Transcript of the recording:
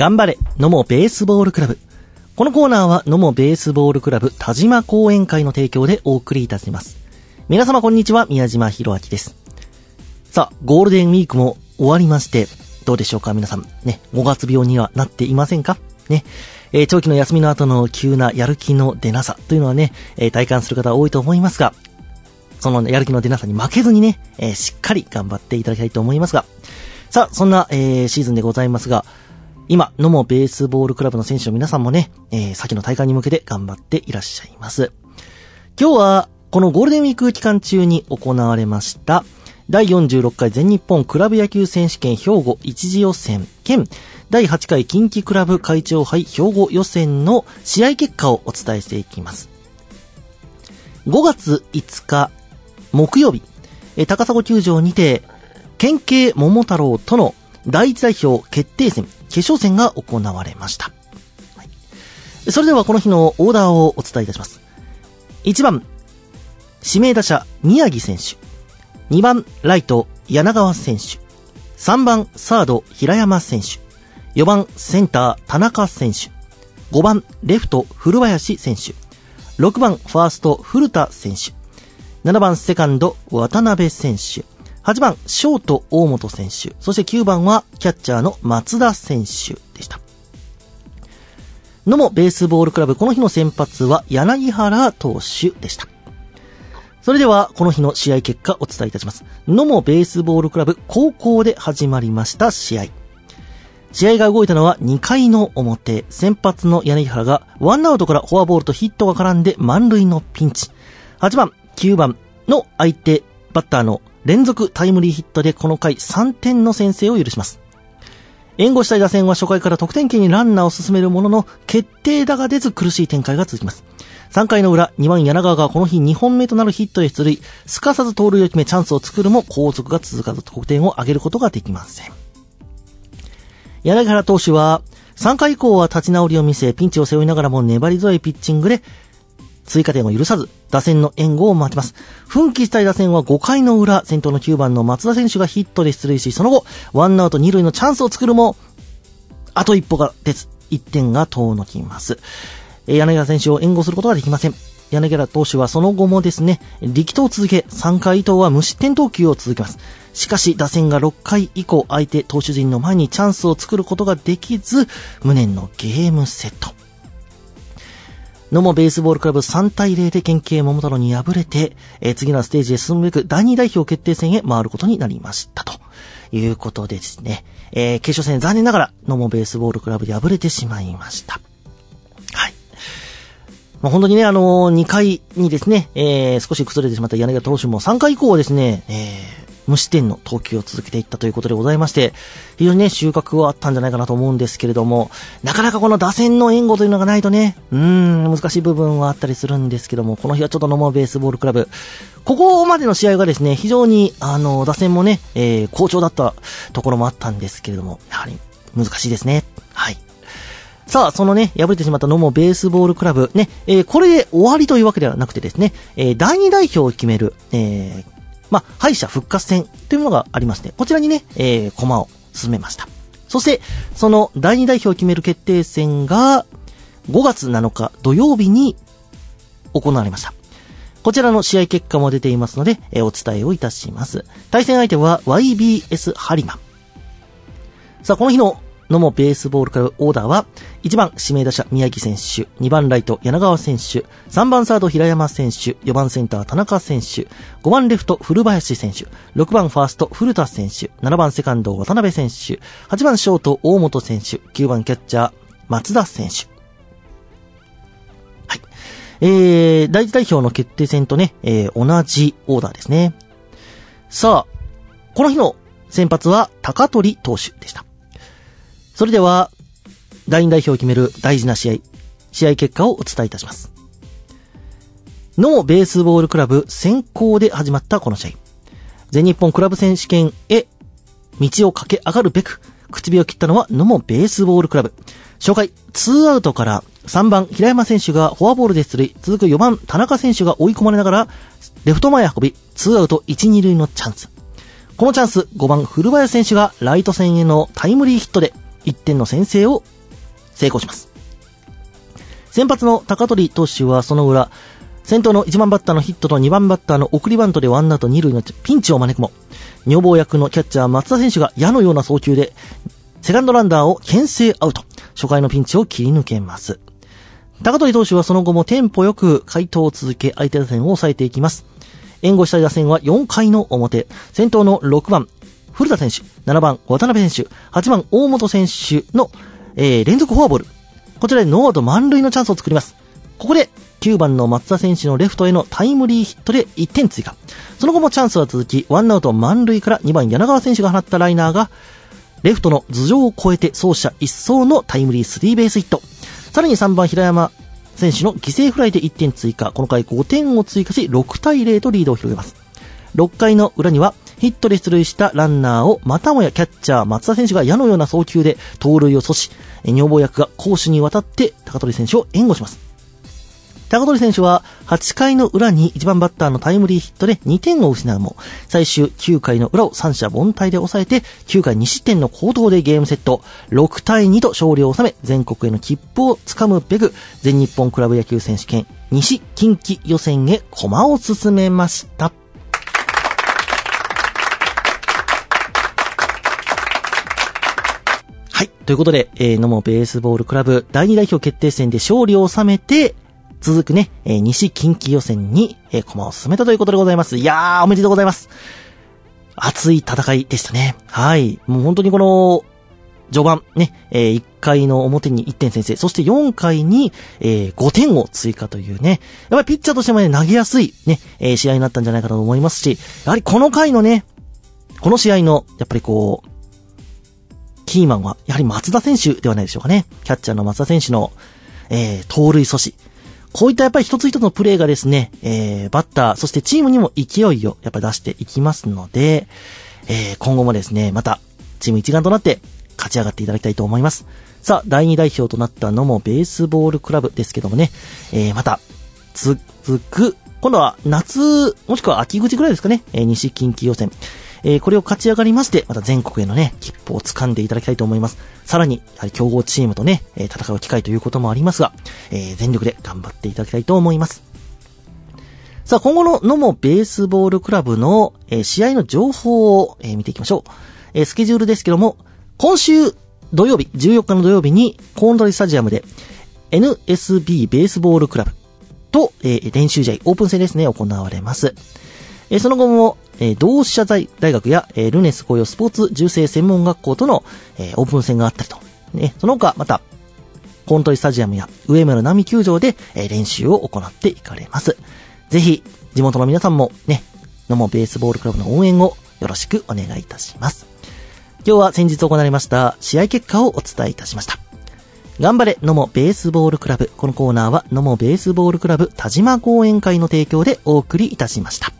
頑張れ、野茂ベースボールクラブ。このコーナーは野茂ベースボールクラブ田島講演会の提供でお送りいたします。皆様こんにちは、宮島博明です。さあ、ゴールデンウィークも終わりまして、どうでしょうか皆さん。ね、5月病にはなっていませんか？ね。えー長期の休みの後の急なやる気の出なさというのはね、えー体感する方多いと思いますが、そのやる気の出なさに負けずにね、えーしっかり頑張っていただきたいと思いますが、さあ、そんな、えーシーズンでございますが、今、野茂ベースボールクラブの選手の皆さんもね、えー先の大会に向けて頑張っていらっしゃいます。今日は、このゴールデンウィーク期間中に行われました、第46回全日本クラブ野球選手権兵庫一次予選兼第8回近畿クラブ会長杯兵庫予選の試合結果をお伝えしていきます。5月5日木曜日、高砂球場にて、県警桃太郎との第一代表決定戦、決勝戦が行われました。はいそれではこの日のオーダーをお伝えいたします。1番、指名打者宮城選手。2番、ライト柳川選手。3番、サード平山選手。4番、センター田中選手。5番、レフト古林選手。6番、ファースト古田選手。7番、セカンド渡辺選手。8番、ショート大本選手。そして9番はキャッチャーの松田選手でした。野茂ベースボールクラブ、この日の先発は柳原投手でした。それでは、この日の試合結果お伝えいたします。野茂ベースボールクラブ、高校で始まりました試合。試合が動いたのは2回の表、先発の柳原がワンアウトからフォアボールとヒットが絡んで満塁のピンチ。8番、9番の相手バッターの連続タイムリーヒットでこの回3点の先制を許します。援護したい打線は初回から得点圏にランナーを進めるものの、決定打が出ず苦しい展開が続きます。3回の裏、2番柳川がこの日2本目となるヒットで出塁、すかさず盗塁を決めチャンスを作るも後続が続かず得点を上げることができません。柳原投手は、3回以降は立ち直りを見せ、ピンチを背負いながらも粘り強いピッチングで、追加点を許さず、打線の援護を待ちます。奮起したい打線は5回の裏、先頭の9番の松田選手がヒットで出塁し、その後、ワンアウト2塁のチャンスを作るも、あと一歩が出ず、1点が遠のきます。柳原選手を援護することができません。柳原投手はその後もですね、力投を続け、3回以降は無失点投球を続けます。しかし、打線が6回以降、相手投手陣の前にチャンスを作ることができず、無念のゲームセット。野茂ベースボールクラブ3対0で県警桃太郎に敗れて、えー次のステージへ進むべく第2代表決定戦へ回ることになりました。ということでですね、えー決勝戦残念ながら野茂ベースボールクラブで敗れてしまいました。はい。まあ、本当にね、あのー、2回にですね、えー少し崩れてしまった柳田投手も3回以降はですね、えー無失点の投球を続けていったということでございまして、非常にね、収穫はあったんじゃないかなと思うんですけれども、なかなかこの打線の援護というのがないとね、うーん、難しい部分はあったりするんですけども、この日はちょっとノモベースボールクラブ、ここまでの試合がですね、非常に、あの、打線もね、えー好調だったところもあったんですけれども、やはり難しいですね。はい。さあ、そのね、敗れてしまったのもベースボールクラブ、ね、えーこれで終わりというわけではなくてですね、えー第2代表を決める、えーまあ、敗者復活戦というものがありまして、こちらにね、えー、駒を進めました。そして、その第2代表を決める決定戦が、5月7日土曜日に行われました。こちらの試合結果も出ていますので、えーお伝えをいたします。対戦相手は YBS ハリマ。さあ、この日の野茂ベースボールクラブオーダーは、1番指名打者宮城選手、2番ライト柳川選手、3番サード平山選手、4番センター田中選手、5番レフト古林選手、6番ファースト古田選手、7番セカンド渡辺選手、8番ショート大本選手、9番キャッチャー松田選手。はい。えー、第一代表の決定戦とね、えー、同じオーダーですね。さあ、この日の先発は高取投手でした。それでは、第2代表を決める大事な試合、試合結果をお伝えいたします。ノーベースボールクラブ先行で始まったこの試合。全日本クラブ選手権へ道を駆け上がるべく、口火を切ったのは野茂ベースボールクラブ。初回、2アウトから3番平山選手がフォアボールで出塁、続く4番田中選手が追い込まれながら、レフト前運び、2アウト1、2塁のチャンス。このチャンス、5番古林選手がライト線へのタイムリーヒットで、1点の先制を成功します。先発の高取投手はその裏、先頭の1番バッターのヒットと2番バッターの送りバントでワンアウト2塁のピンチを招くも、女房役のキャッチャー松田選手が矢のような送球で、セカンドランナーを牽制アウト。初回のピンチを切り抜けます。高取投手はその後もテンポよく回答を続け、相手打線を抑えていきます。援護したい打線は4回の表、先頭の6番、古田選手、7番、渡辺選手、8番、大本選手の、えー、連続フォアボール。こちらでノーアウト満塁のチャンスを作ります。ここで、9番の松田選手のレフトへのタイムリーヒットで1点追加。その後もチャンスは続き、ワンアウト満塁から2番柳川選手が放ったライナーが、レフトの頭上を越えて走者一掃のタイムリースリーベースヒット。さらに3番平山選手の犠牲フライで1点追加。この回5点を追加し、6対0とリードを広げます。6回の裏には、ヒットで出塁したランナーをまたもやキャッチャー松田選手が矢のような送球で盗塁を阻止。女房役が攻守にわたって高取選手を援護します。高取選手は8回の裏に1番バッターのタイムリーヒットで2点を失うも、最終9回の裏を三者凡退で抑えて、9回2失点の高騰でゲームセット、6対2と勝利を収め、全国への切符をつかむべく、全日本クラブ野球選手権西近畿予選へ駒を進めました。はい。ということで、えー、野茂ベースボールクラブ第2代表決定戦で勝利を収めて、続くね、えー、西近畿予選に、えー、駒を進めたということでございます。いやー、おめでとうございます。熱い戦いでしたね。はい。もう本当にこの、序盤、ね、えー、1回の表に1点先制、そして4回に、えー、5点を追加というね、やっぱりピッチャーとしてもね、投げやすいね、えー、試合になったんじゃないかと思いますし、やはりこの回のね、この試合の、やっぱりこう、キーマンは、やはり松田選手ではないでしょうかね。キャッチャーの松田選手の、えー、盗塁阻止。こういったやっぱり一つ一つのプレーがですね、えー、バッター、そしてチームにも勢いをやっぱ出していきますので、えー、今後もですね、また、チーム一丸となって勝ち上がっていただきたいと思います。さあ、第2代表となったのもベースボールクラブですけどもね、えー、また、続く、今度は夏、もしくは秋口ぐらいですかね、えー、西近畿予選。えー、これを勝ち上がりまして、また全国へのね、切符を掴んでいただきたいと思います。さらに、やはり強豪チームとね、え、戦う機会ということもありますが、え、全力で頑張っていただきたいと思います。さあ、今後の野茂ベースボールクラブの、え、試合の情報を、え、見ていきましょう。え、スケジュールですけども、今週土曜日、14日の土曜日に、コーンドリスタジアムで、NSB ベースボールクラブと、えー、練習試合、オープン戦ですね、行われます。え、その後も、えー、同志社大学や、えー、ルネス紅葉スポーツ重生専門学校との、えー、オープン戦があったりと。ね、その他、また、コントリスタジアムや上村並球場で、え、練習を行っていかれます。ぜひ、地元の皆さんもね、野茂ベースボールクラブの応援をよろしくお願いいたします。今日は先日行われました試合結果をお伝えいたしました。頑張れ野茂ベースボールクラブ。このコーナーは野茂ベースボールクラブ田島講演会の提供でお送りいたしました。